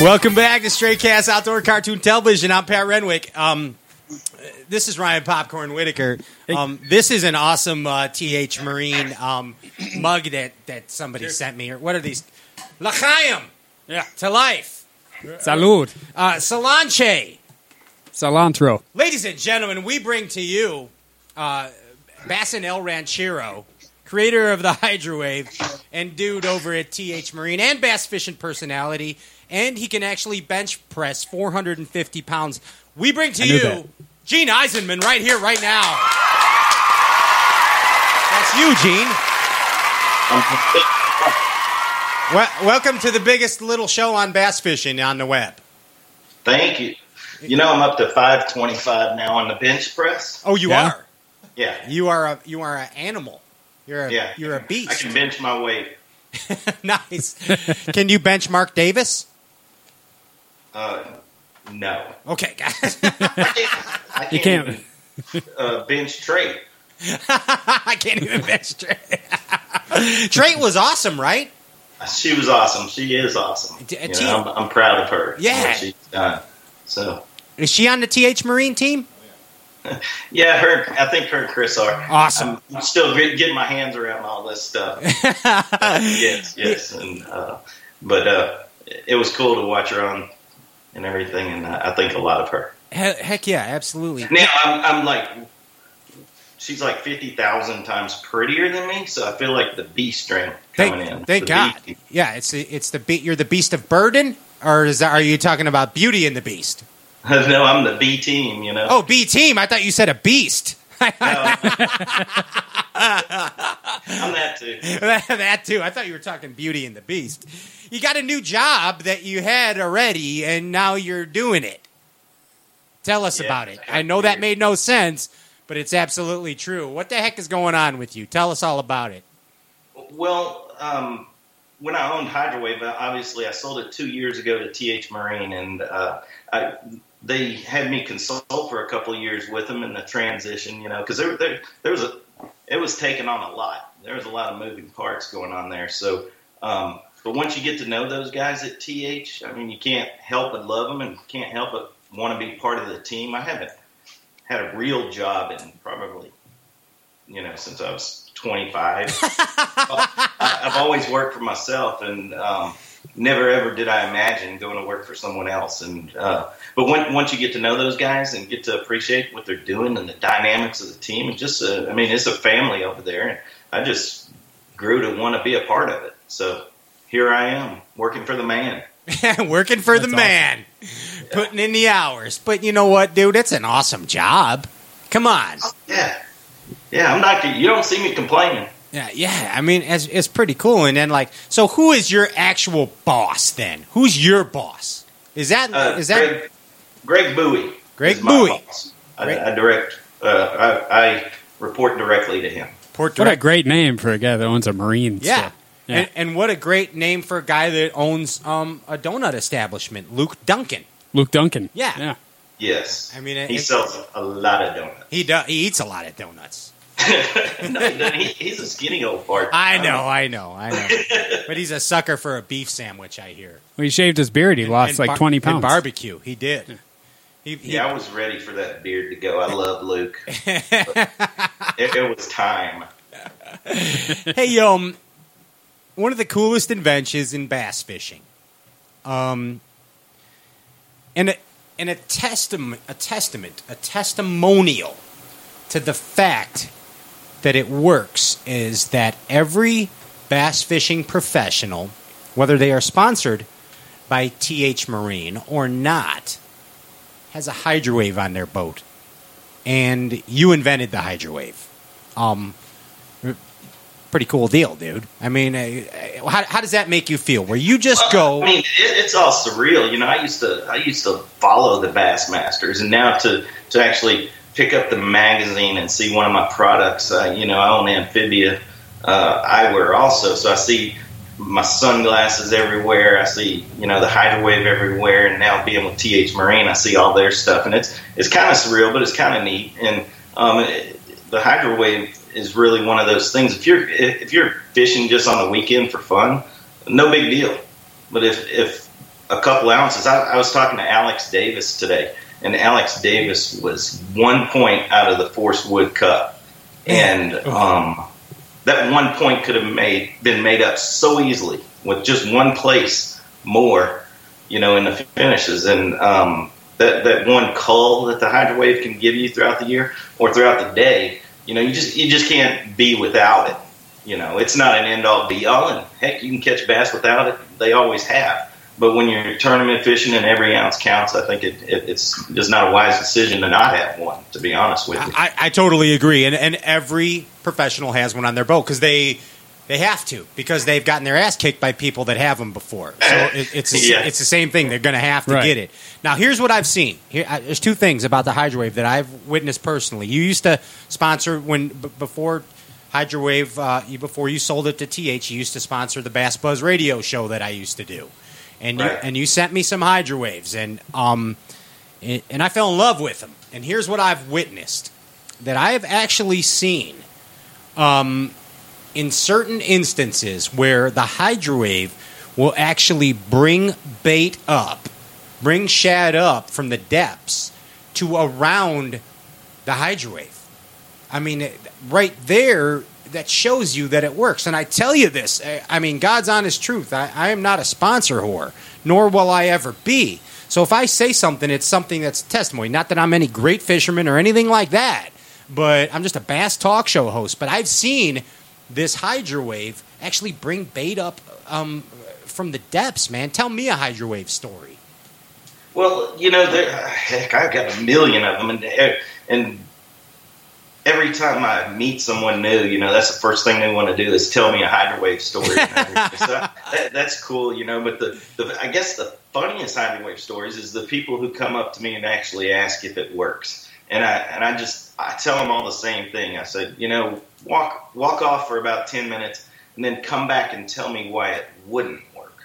Welcome back to Stray Cast Outdoor Cartoon Television. I'm Pat Renwick. Um, this is Ryan Popcorn Whitaker. Um, this is an awesome uh, TH Marine um, mug that, that somebody sent me. Or What are these? L'chaim. Yeah. To life. Salud. Uh, Solanche. Cilantro. Ladies and gentlemen, we bring to you uh, Bassin El Ranchero, creator of the Hydrowave, and dude over at TH Marine, and bass fishing personality, and he can actually bench press 450 pounds. We bring to you that. Gene Eisenman right here, right now. That's you, Gene. Well, welcome to the biggest little show on bass fishing on the web. Thank you. You know, I'm up to 525 now on the bench press. Oh, you Yeah? are. Yeah. You are a you are an animal. You're a Yeah. you're a I beast. I can bench my weight. nice. Can you bench Mark Davis? Uh, no. Okay, guys. I can't, I You can't. even, uh, bench trade. I can't even bench Trey. Trey was awesome, right? She was awesome. She is awesome. D- You know, I'm, I'm proud of her. Yeah. She's done. So, Is she on the TH Marine team? yeah, her. I think her and Chris are. Awesome. I'm, I'm still getting my hands around all this stuff. yes, yes. And, uh, but uh, it was cool to watch her on and everything, and I, I think a lot of her. He- Heck yeah, absolutely. Now I'm, I'm like, she's like fifty thousand times prettier than me, so I feel like the B string coming Thank, in. thank God. B- Yeah, it's the, it's the be- you're the beast of burden, or is that, are you talking about Beauty and the Beast? no, I'm the B team. You know. Oh, B team. I thought you said a beast. I'm that too. that too. I thought you were talking Beauty and the Beast. You got a new job that you had already, and now you're doing it. Tell us Yeah, about it. I know that made no sense, but it's absolutely true. What the heck is going on with you? Tell us all about it. Well, um, when I owned Hydrowave, uh, obviously I sold it two years ago to TH Marine, and uh, I, they had me consult for a couple of years with them in the transition. You know, because there, there, there was a, it was taking on a lot. There was a lot of moving parts going on there. So, um, but once you get to know those guys at TH, I mean, you can't help but love them, and can't help but want to be part of the team. I haven't had a real job in probably, you know, since I was 25. I- I've always worked for myself, and um, never ever did I imagine going to work for someone else. And uh, but when, once you get to know those guys and get to appreciate what they're doing and the dynamics of the team, it's just uh, I mean, it's a family over there, and I just grew to want to be a part of it. So here I am working for the man. Working for the That's man, putting in the hours. But you know what, dude? It's an awesome job. Come on. Yeah, yeah. I'm not. You don't see me complaining. Yeah, yeah. I mean, it's, it's pretty cool. And then, like, so who is your actual boss then? Who's your boss? Is that Uh, is that Greg, Greg Bowie? Greg is Bowie. I, Greg- I direct. Uh, I, I report directly to him. Port What a great name for a guy that owns a marine. Yeah. store. Yeah. And, and what a great name for a guy that owns um, a donut establishment, Luke Duncan. Luke Duncan. Yeah. Yeah. Yes. I mean, it- he it- sells a lot of donuts. He do, he eats a lot of donuts. no, he doesn't. He, he's a skinny old fart. I know, I know, I know. but he's a sucker for a beef sandwich, I hear. Well, he shaved his beard. He lost And like bar- 20 and pounds. barbecue, he did. He, he, Yeah, I was ready for that beard to go. I love Luke. it, it was time. hey, um, one of the coolest inventions in bass fishing, um, and a, and a testament, a testament, a testimonial to the fact that it works is that every bass fishing professional, whether they are sponsored by TH Marine or not, has a hydrowave on their boat, and you invented the hydrowave. Um, pretty cool deal, dude. I mean, uh, how, how does that make you feel? Where you just go, I mean, it, it's all surreal. You know, I used to I used to follow the Bassmasters, and now to to actually pick up the magazine and see one of my products. Uh, you know, I own Amphibia uh, eyewear also, so I see my sunglasses everywhere. I see you know the Hydrowave everywhere, and now being with TH Marine, I see all their stuff, and it's it's kind of surreal, but it's kind of neat. And um, it, the Hydrowave is really one of those things. If you're if you're fishing just on the weekend for fun, no big deal. But if if a couple ounces. I, I was talking to Alex Davis today, and Alex Davis was one point out of the Forrest Wood Cup, and um, that one point could have made been made up so easily with just one place more, you know, in the finishes, and um, that that one cull that the Hydro Wave can give you throughout the year or throughout the day, you know, you just you just can't be without it. You know, it's not an end all be all, and heck, you can catch bass without it. They always have. But when you're tournament fishing and every ounce counts, I think it, it, it's just not a wise decision to not have one. To be honest with you, I, I totally agree, and and every professional has one on their boat because they they have to because they've gotten their ass kicked by people that have them before. So it, it's a, Yeah. it's the same thing. They're going to have to Right. get it. Now, here's what I've seen. Here, I, there's two things about the Hydrowave that I've witnessed personally. You used to sponsor when b- before Hydrowave, uh, you, before you sold it to TH, you used to sponsor the Bass Buzz Radio show that I used to do, and you, and you sent me some Hydrowaves, and um, and and I fell in love with them. And here's what I've witnessed that I have actually seen um, in certain instances where the hydro wave will actually bring bait up, bring shad up from the depths to around the hydro wave. I mean, right there, that shows you that it works. And I tell you this, I- I mean, God's honest truth. I, I am not a sponsor whore, nor will I ever be. So if I say something, it's something that's testimony. Not that I'm any great fisherman or anything like that, but I'm just a bass talk show host. But I've seen this hydrowave actually bring bait up um, from the depths, man. Tell me a hydrowave story. Well, you know, there, heck, I've got a million of them, and and every time I meet someone new, you know, that's the first thing they want to do is tell me a hydrowave story. and everything. so that, that's cool, you know. But the, the I guess the funniest hydrowave stories is the people who come up to me and actually ask if it works, and I and I just I tell them all the same thing. I said, you know, walk walk off for about ten minutes, and then come back and tell me why it wouldn't work.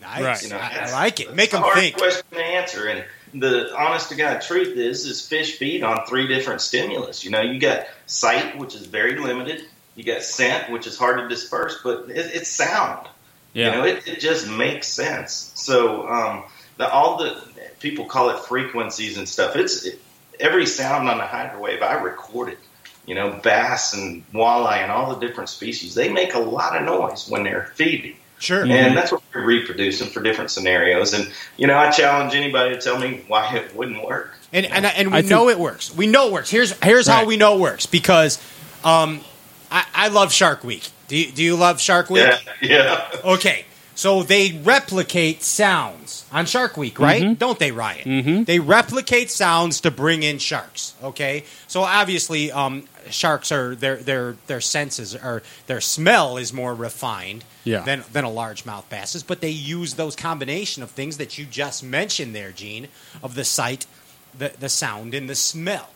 Nice. Right. You know, I, I like it. Make a them hard think. question to answer, and the honest to god truth is, is fish feed on three different stimulus. You know, you got sight, which is very limited. You got scent, which is hard to disperse, but it, it's sound. Yeah. You know, it, it just makes sense. So, um, the, all the people call it frequencies and stuff. It's it, every sound on the hydrowave I recorded. You know, bass and walleye and all the different species. They make a lot of noise when they're feeding. Sure. And that's what we're reproducing for different scenarios. And you know, I challenge anybody to tell me why it wouldn't work. And and, and we I think- know it works. We know it works. Here's here's how we know it works because um, I, I love Shark Week. Do you, do you love Shark Week? Yeah, yeah, Okay, so they replicate sounds on Shark Week, right? Don't they, Ryan? Mm-hmm. They replicate sounds to bring in sharks. Okay, so obviously, um, sharks are their their their senses or their smell is more refined Yeah. than than a largemouth bass's, but they use those combination of things that you just mentioned there, Gene, of the sight, the the sound, and the smell,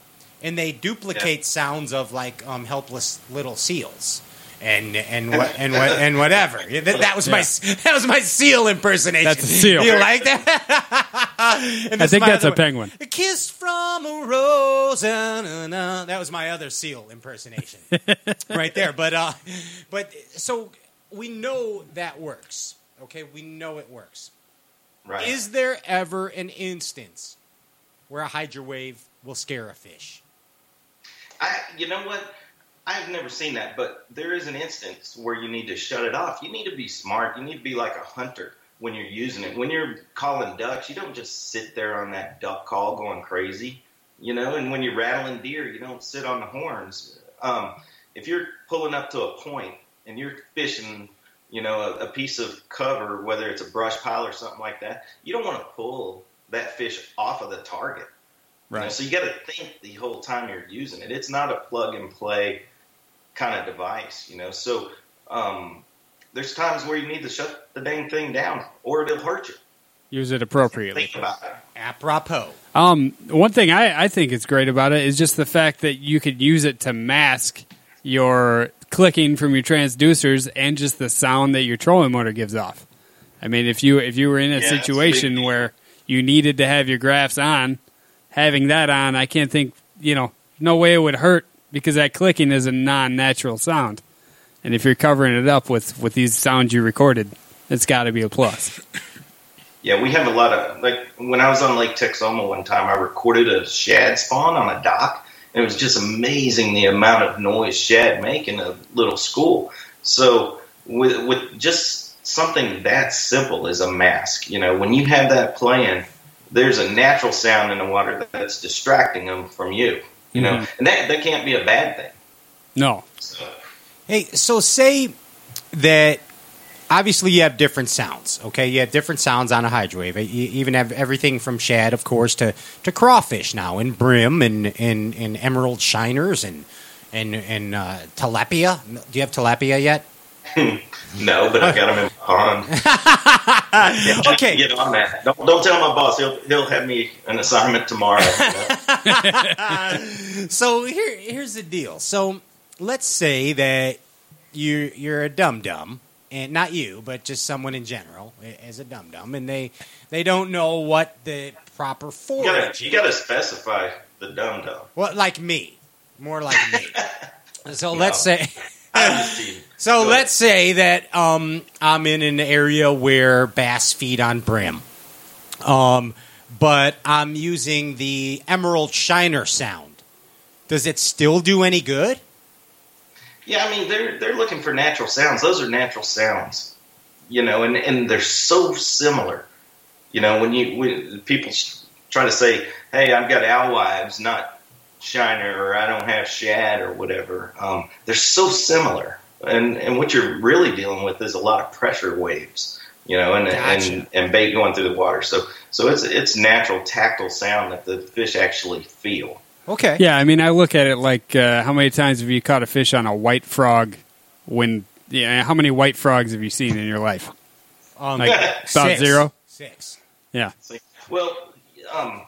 and they duplicate sounds of like um, helpless little seals and and what and what and whatever. That, that was my that was my seal impersonation. That's a seal. You like that? And I think that's a one. penguin. A kiss from a rose. uh, na, na. That was my other seal impersonation, right there. But uh, but so we know that works. Okay, we know it works. right. Is there ever an instance where a hydrowave will scare a fish? I, you know what? I've never seen that, but there is an instance where you need to shut it off. You need to be smart. You need to be like a hunter when you're using it. When you're calling ducks, you don't just sit there on that duck call going crazy, you know. And when you're rattling deer, you don't sit on the horns. Um, if you're pulling up to a point and you're fishing, you know, a, a piece of cover, whether it's a brush pile or something like that, you don't want to pull that fish off of the target. You know, so you got to think the whole time you're using it. It's not a plug and play kind of device, you know. So um, there's times where you need to shut the dang thing down, or it'll hurt you. Use it appropriately. Think about it. Apropos. Um, one thing I, I think is great about it is just the fact that you could use it to mask your clicking from your transducers and just the sound that your trolling motor gives off. I mean, if you if you were in a Yeah, that's a big situation where you needed to have your graphs on, having that on, I can't think, you know, no way it would hurt because that clicking is a non-natural sound. And if you're covering it up with with these sounds you recorded, it's got to be a plus. Yeah, we have a lot of like when I was on Lake Texoma one time, I recorded a shad spawn on a dock. And it was just amazing the amount of noise shad make in a little school. So with with just something that simple as a mask, you know, when you have that playing, there's a natural sound in the water that's distracting them from you. You know, and that that can't be a bad thing. No. So, Hey, so say that obviously you have different sounds. Okay, you have different sounds on a hydrowave. You even have everything from shad, of course, to, to crawfish now, and brim, and, and, and emerald shiners, and and and uh, tilapia. Do you have tilapia yet? no, but I got him in the pond. Yeah, Okay. get on that. Don't, don't tell my boss. He'll he'll have me an assignment tomorrow. So here, here's the deal. So let's say that you you're a dum dum, and not you, but just someone in general as a dum dum, and they they don't know what the proper You gotta you gotta specify the dum dum. Well, like me, more like me. so No. let's say. I'm just teasing. So let's say that um, I'm in an area where bass feed on brim, um, but I'm using the emerald shiner sound. Does it still do any good? Yeah, I mean they're they're looking for natural sounds. Those are natural sounds, you know, and and they're so similar. You know, when you when people try to say, "Hey, I've got alewives, not shiner," or "I don't have shad," or whatever, um, they're so similar. And and what you're really dealing with is a lot of pressure waves, you know, and Gotcha. and and bait going through the water. So so it's it's natural tactile sound that the fish actually feel. Okay. Yeah, I mean, I look at it like uh, how many times have you caught a fish on a white frog? When yeah, how many white frogs have you seen in your life? Um, Like about six. zero. Six. Yeah, Well, um,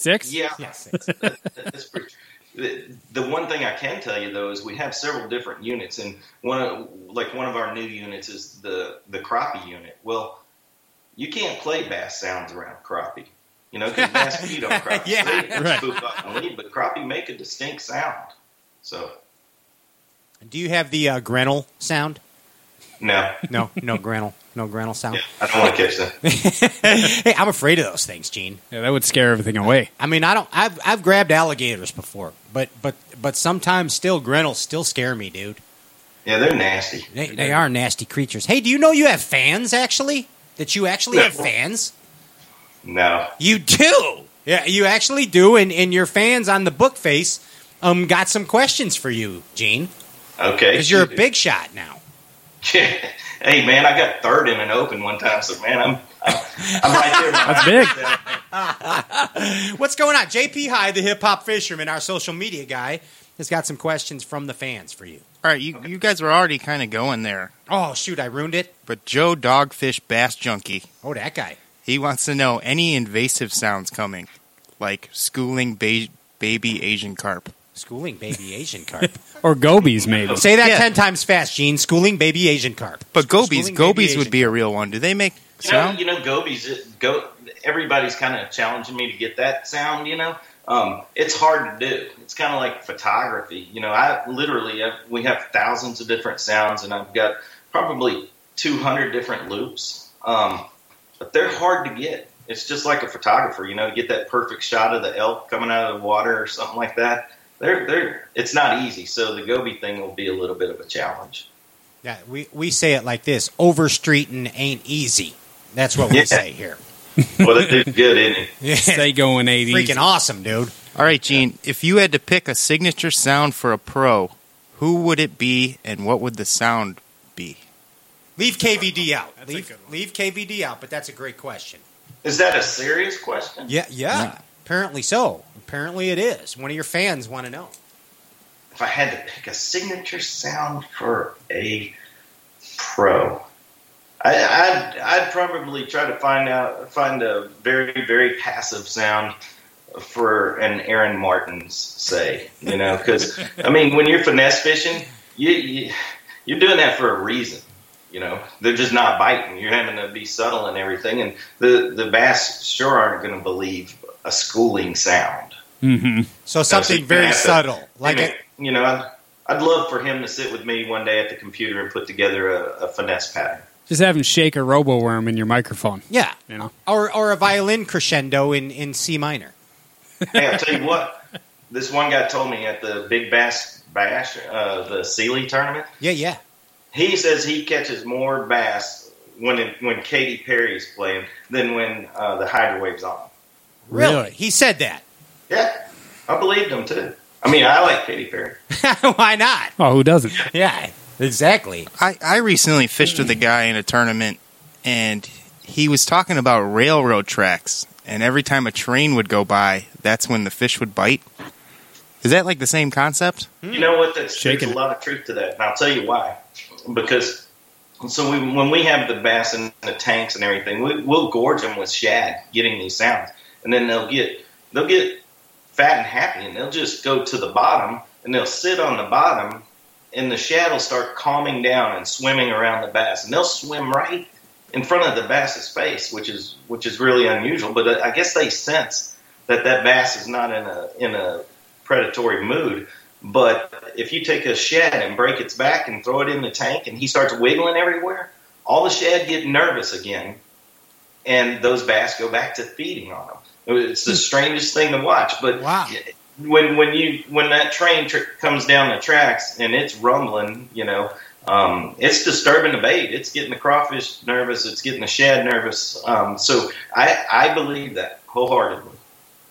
six. yeah, Yeah, six. that- that's pretty. The, the one thing I can tell you though is we have several different units, and one of, like one of our new units is the the crappie unit. Well, you can't play bass sounds around crappie, you know, because bass feed on crappie. Yeah, they, they right. spook up and leave, but crappie make a distinct sound. So Do you have the uh, Grenell sound? No, No, no Grenell, no Grenell sound. yeah, I don't want to catch that. hey, I'm afraid of those things, Gene. Yeah, that would scare everything away. I mean, I don't. I've I've grabbed alligators before, but but but sometimes still Grenells still scare me, dude. Yeah, they're nasty. They, they are nasty creatures. Hey, do you know you have fans actually? That you actually have fans? No, You do. Yeah, you actually do, and, and your fans on the book face um got some questions for you, Gene, okay, because you're a big shot now. hey man, I got third in an open one time, so man, I'm I'm, I'm right there. That's big. What's going on? JP High, the hip hop fisherman, our social media guy, has got some questions from the fans for you. All right, you, you guys were already kind of going there, Oh shoot, I ruined it. but Joe Dogfish Bass Junkie, Oh, that guy. he wants to know any invasive sounds coming, like schooling ba- baby Asian carp. Schooling baby Asian carp. Or gobies, maybe. Say that Yeah. ten times fast, Gene. Schooling baby Asian carp. But gobies, Schooling baby gobies Asian would be a real one. Do they make You know, sound? you know, gobies. it- Go. Everybody's kind of challenging me to get that sound. You know, um, it's hard to do. It's kind of like photography. You know, I literally I, we have thousands of different sounds, and I've got probably 200 different loops. Um, but they're hard to get. It's just like a photographer. You know, to get that perfect shot of the elk coming out of the water or something like that. They're, they're, it's not easy. So the goby thing will be a little bit of a challenge. Yeah, we, we say it like this: overstreeting ain't easy. That's what we Yeah. say here. Well, it is good, isn't it? Yeah. Stay going, eighty. Freaking awesome, dude. All right, Gene, if you had to pick a signature sound for a pro, who would it be and what would the sound be? Leave KVD out. That's a leave, good one. leave KVD out, but that's a great question. Is that a serious question? Yeah, yeah. Apparently so. Apparently it is. One of your fans want to know. if I had to pick a signature sound for a pro, I, I'd, I'd probably try to find out find a very very passive sound for an Aaron Martens say, you know, because I mean when you're finesse fishing, you, you you're doing that for a reason. You know, they're just not biting. You're having to be subtle and everything, and the the bass sure aren't going to believe a schooling sound. hmm So something you very have to- subtle, like I a, mean, you know, I'd, I'd love for him to sit with me one day at the computer and put together a, a finesse pattern. Just have him shake a robo worm in your microphone. Yeah, You know. or or a violin crescendo in in C minor. hey, I'll tell you what. This one guy told me at the Big Bass Bash, uh, the Sealy tournament. Yeah, yeah. He says he catches more bass when it, when Katy Perry's playing than when uh, the Hydro Wave's on. Really? Really? He said that. Yeah, I believed him too. I mean, I like Katy Perry. Why not? Oh, who doesn't? Yeah, exactly. I, I recently fished with a guy in a tournament, and he was talking about railroad tracks. And every time a train would go by, that's when the fish would bite. Is that like the same concept? You know what? That's, Shaking there's a lot of truth to that, and I'll tell you why. Because so we, when we have the bass in the tanks and everything, we, we'll gorge them with shad, getting these sounds, and then they'll get they'll get fat and happy, and they'll just go to the bottom, and they'll sit on the bottom, and the shad will start calming down and swimming around the bass, and they'll swim right in front of the bass's face, which is which is really unusual. But uh, I guess they sense that that bass is not in a in a predatory mood. But if you take a shad and break its back and throw it in the tank, and he starts wiggling everywhere, all the shad get nervous again, and those bass go back to feeding on them. It's the strangest thing to watch. But Wow. when when you when that train tr- comes down the tracks and it's rumbling, you know, um, it's disturbing the bait. It's getting the crawfish nervous. It's getting the shad nervous. Um, so I I believe that wholeheartedly,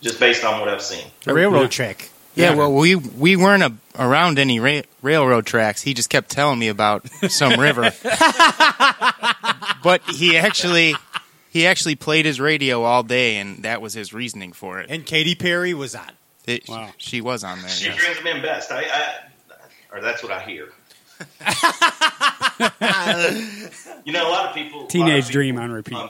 just based on what I've seen. The railroad trick. Yeah, well, we we weren't a, around any ra- railroad tracks. He just kept telling me about some river. but he actually he actually played his radio all day, and that was his reasoning for it. And Katy Perry was on. It- Wow. She was on there. She yes. brings them in best. I, I or that's what I hear. you know, a lot of people. Teenage of people, dream on repeat. um,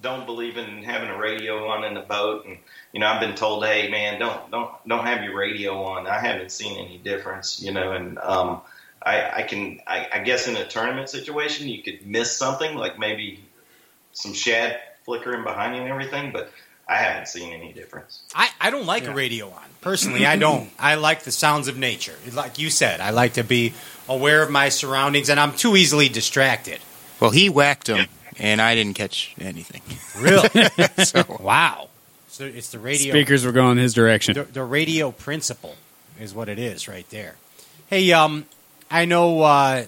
don't believe in having a radio on in the boat, and you know, I've been told, hey man, don't don't don't have your radio on. I haven't seen any difference, you know, and um, I, I can, I, I guess, in a tournament situation, you could miss something like maybe some shad flickering behind you and everything, but I haven't seen any difference. I, I don't like a radio on. Personally, I don't. I like the sounds of nature. Like you said, I like to be aware of my surroundings, and I'm too easily distracted. Well, he whacked him, and I didn't catch anything. Really? So wow. So it's the radio. Speakers were going his direction. The, the radio principle is what it is right there. Hey, um, I know uh,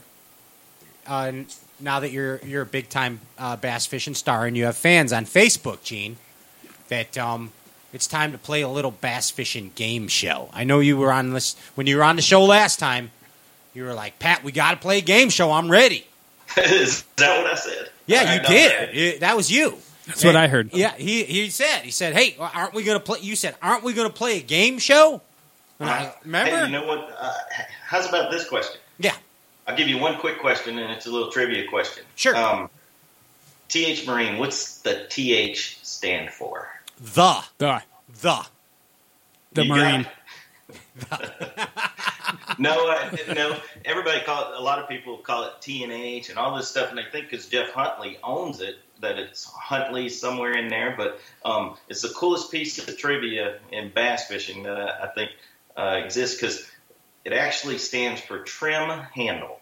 uh, now that you're you're a big time uh, bass fishing star and you have fans on Facebook, Gene, that um, it's time to play a little bass fishing game show. I know you were on this when you were on the show last time. You were like, Pat, we got to play a game show. I'm ready. Is that what I said? Yeah, I you did. that. It- that was you. That's what I heard. Yeah, he he said. He said, "Hey, aren't we going to play?" You said, "Aren't we going to play a game show?" And I- remember? Hey, you know what? Uh, how's about this question? yeah, I'll give you one quick question, and it's a little trivia question. Sure. Um, TH Marine, what's the TH stand for? the The, the the You Marine. no, uh, no. Everybody call it. A lot of people call it TNH and all this stuff, and they think because Jeff Huntley owns it that it's Huntley somewhere in there. But um, it's the coolest piece of trivia in bass fishing that I, I think uh, exists because it actually stands for trim handle.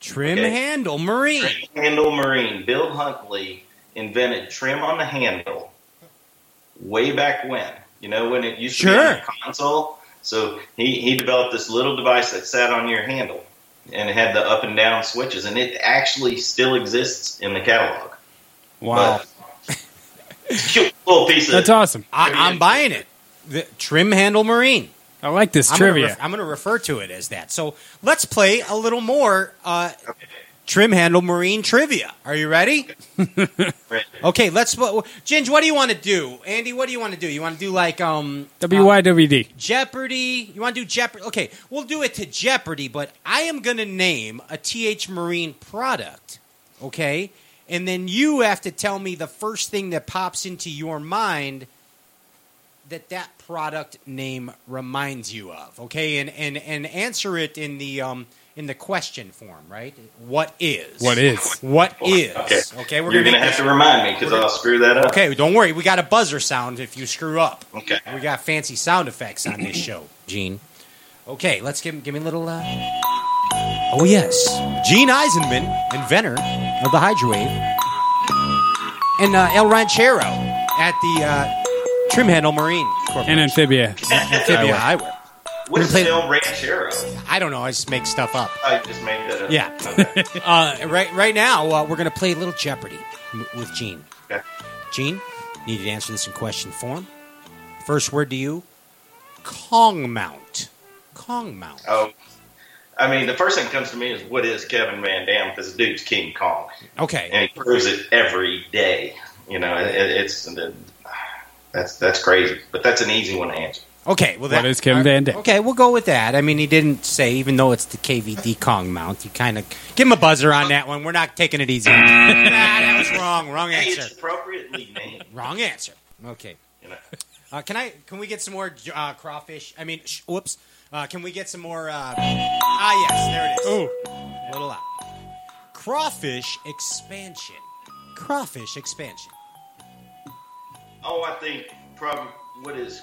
Trim Okay. handle marine. Trim handle marine. Bill Huntley invented trim on the handle way back when. You know when it used to be Sure. on the console. So he he developed this little device that sat on your handle and it had the up and down switches, and it actually still exists in the catalog. Wow. But- cute little piece of That's awesome. I, I'm buying it. The trim handle marine. I like this I'm gonna trivia. ref- I'm going to refer to it as that. So let's play a little more uh, trim handle marine trivia. Are you ready? Okay, let's. Ginge, what do you want to do? Andy, what do you want to do? You want to do like um WYWD. Jeopardy. You want to do Jeopardy? Okay, we'll do it to Jeopardy, but I am going to name a TH Marine product, okay? And then you have to tell me the first thing that pops into your mind that that product name reminds you of, okay? And and and answer it in the um in the question form, right? What is? What is? What is? Okay. Okay, we're You're gonna gonna have to remind me because I'll screw that up. Okay, don't worry. We got a buzzer sound if you screw up. Okay. We got fancy sound effects on this show, Gene. Okay, let's give give me a little. Uh... Oh yes, Gene Eisenman, inventor of the Hydrowave and uh, El Ranchero at the uh, Trim Handle Marine And Amphibia. Amphibia Eyewear. What is play- El Ranchero? I don't know. I just make stuff up. I just made that up. Yeah. Okay. Uh, right, right now, uh, we're going to play a little Jeopardy m- with Gene. Okay. Gene, need you to answer this in question form. First word to you Kong Mount. Kong Mount. Oh, I mean, the first thing that comes to me is what is Kevin Van Dam? Because the dude's King Kong, Okay. and he proves it every day. You know, it, it's that's that's crazy, but that's an easy one to answer. Okay. Well, that, What is Kim Van Dam? Okay, we'll go with that. I mean, he didn't say, even though it's the KVD Kong Mount, you kind of give him a buzzer on that one. We're not taking it easy. nah, that was wrong. Wrong Hey, answer. it's appropriately named. Wrong answer. Okay. You know. Uh, can I? Can we get some more uh, crawfish? I mean, sh- whoops. Uh, can we get some more? Uh, ah, yes, there it is. Ooh. A little out. Crawfish expansion. Crawfish expansion. Oh, I think probably what is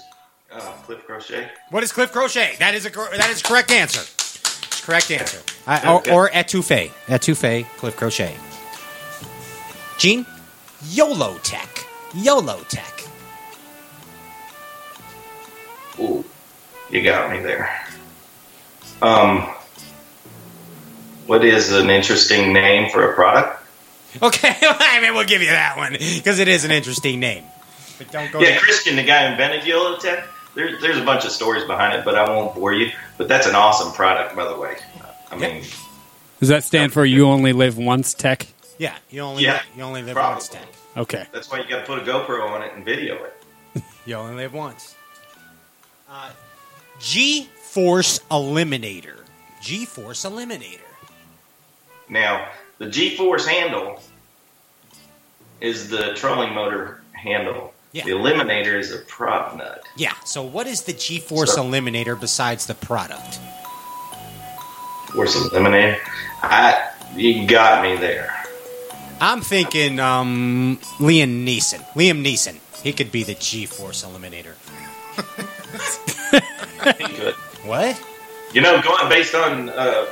uh, Cliff Crochet? What is Cliff Crochet? That is a that is correct answer. It's correct answer. I, or, Okay. or etouffee. Etouffee. Cliff Crochet. Gene. YOLO Tech. YOLO Tech. Ooh, you got me there. Um, what is an interesting name for a product? Okay, I mean we'll give you that one because it is an interesting name. But don't go. Yeah, Christian, the guy who invented YOLO Tech. There, there's a bunch of stories behind it, but I won't bore you. But that's an awesome product, by the way. I mean, Does that stand for you only live once tech? Yeah, you only Yeah, you only live probably. once. Tech. Okay. that's why you got to put a GoPro on it and video it. You only live once. Uh, G Force Eliminator. G Force Eliminator. Now, the G-force handle is the trolling motor handle. Yeah. The Eliminator is a prop nut. Yeah. So what is the G Force So- Eliminator besides the product? Force Eliminator. I, you got me there. I'm thinking um, Liam Neeson. Liam Neeson. He could be the G Force Eliminator. Good. What? You know, going based on uh,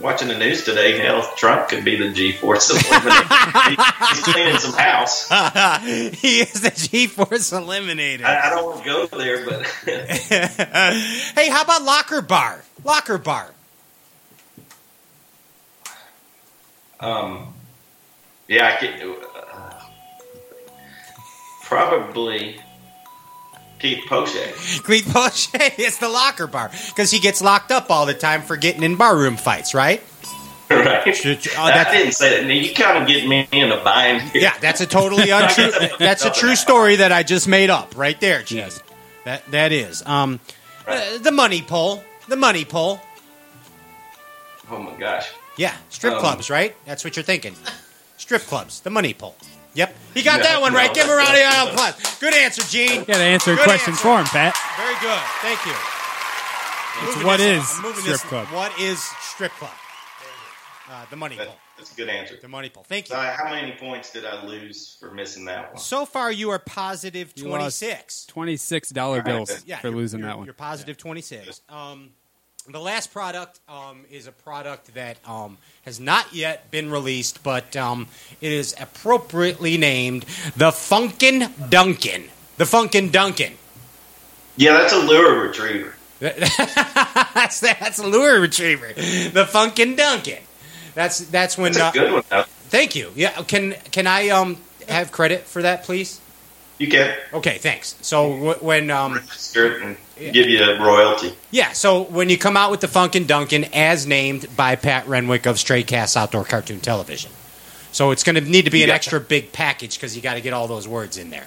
watching the news today, hell, Trump could be the G-force Eliminator. He- He's cleaning some house. he is the G Force Eliminator. I, I don't want to go there, but hey, how about Locker Bar? Locker Bar. um, yeah, I could uh, probably Keith Poche. Cleat Poche, it's the locker bar because he gets locked up all the time for getting in barroom fights, right? Right? oh, I didn't say that. Now, You kind of get me in a bind here. Yeah, that's a totally untrue. that's a true story that I just made up right there, Gene. Yes. That that is um, uh, the money pull. The money pull. Oh my gosh. Yeah, strip Um, clubs, right? That's what you're thinking. Strip clubs. The money pull. Yep, he got No, that one no, right. Give him a round that's- of applause. Good answer, Gene. You got to answer Good questions answer. for him, Pat. Very good. Thank you. It's Moving what this- is strip this- club? What is strip club? Uh, the money That, pull. that's a good answer. The money pull. Thank you. So, how many points did I lose for missing that one? So far, you are positive You 26. Twenty-six dollar bills Yeah, for you're- losing you're- that one. You're positive 26. Um, the last product um, is a product that um, has not yet been released, but um, it is appropriately named the Funkin' Dunkin'. The Funkin' Dunkin'. Yeah, that's a lure retriever. that's that's a lure retriever. The Funkin' Dunkin'. That's that's when. That's a Uh, good one. though. thank you. Yeah. Can can I um have credit for that, please? You can Okay. Thanks. So w- when um register it and give you a royalty. Yeah, so when you come out with the Funkin' Dunkin' as named by Pat Renwick of Stray Cast Outdoor Cartoon Television. So it's going to need to be an Yeah. extra big package because you got to get all those words in there.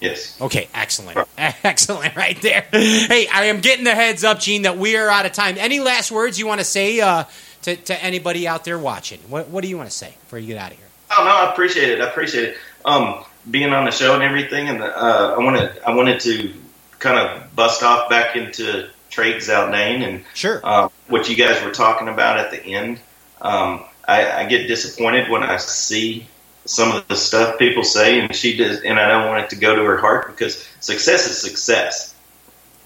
Yes. Okay, excellent. Excellent right there. Hey, I am getting the heads up, Gene, that we are out of time. Any last words you want to say uh, to, to anybody out there watching? What, what do you want to say before you get out of here? Oh no, I appreciate it. I appreciate it. Um, being on the show and everything, and uh, I wanted I wanted to kind of bust off back into Trade Zaldane and Sure. um, what you guys were talking about at the end. Um, I, I get disappointed when I see some of the stuff people say, and she does, and I don't want it to go to her heart because success is success,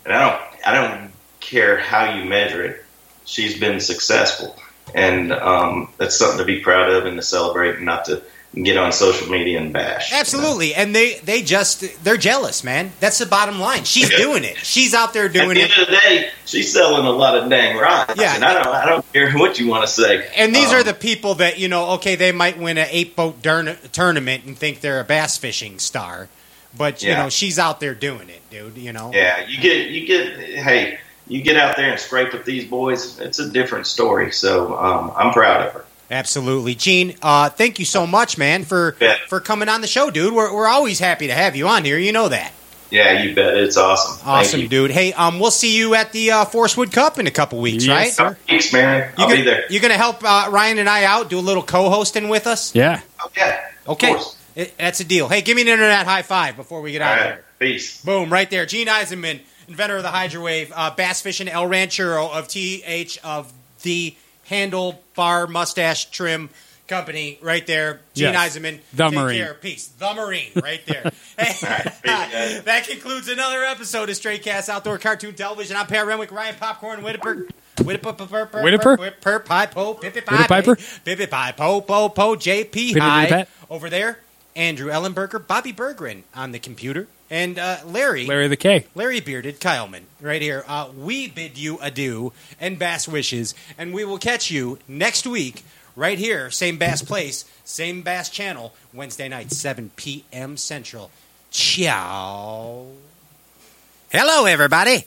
and I don't I don't care how you measure it. She's been successful, and um, that's something to be proud of and to celebrate, and not to get on social media and bash. Absolutely, and they they just they're jealous, man. That's the bottom line. She's doing it. She's out there At doing the it. end of the day, she's selling a lot of dang rides. Yeah. and I don't, I don't care what you want to say. And these Um, are the people that you know. Okay, they might win an eight boat durn- tournament and think they're a bass fishing star, but you Yeah. know she's out there doing it, dude. You know. Yeah, you get you get hey, you get out there and scrape with these boys. It's a different story. So um, I'm proud of her. Absolutely, Gene. Uh, thank you so much, man, for Yeah. for coming on the show, dude. We're we're always happy to have you on here. You know that. Yeah, you bet. It's awesome. Thank Awesome, you. dude. Hey, um, we'll see you at the uh, Forrest Wood Cup in a couple weeks, Yes, right? sir. Thanks, man. You I'll gonna, be there. You're gonna help uh, Ryan and I out, do a little co-hosting with us? Yeah. Okay. Of Okay, course. It- that's a deal. Hey, give me an internet high five before we get All out of here. Peace. Boom, right there. Gene Eisenman, inventor of the Hydrowave, uh, bass fishing El Ranchero of TH of the handle bar mustache trim company, right there. Gene Yes. Eisenman. The take Marine. Care. Peace. The Marine, right there. Hey, right, peace, guys. that concludes another episode of Stray Cast Outdoor Cartoon Television. I'm Pat Renwick, Ryan Popcorn, Whitaper. Whitaper, Whitaper? Whitaper, Pie Po, Pippi Pie, Whitapiper? Pippi Pie Po, Po, Po, JP Pitty High. Pat? Over there, Andrew Ellenberger, Bobby Berggren on the computer, and uh, Larry, Larry the K. Larry Bearded Kyleman, right here. Uh, we bid you adieu and bass wishes, and we will catch you next week, right here, same bass place, same bass channel, Wednesday night, 7 p.m. Central. Ciao. Hello, everybody.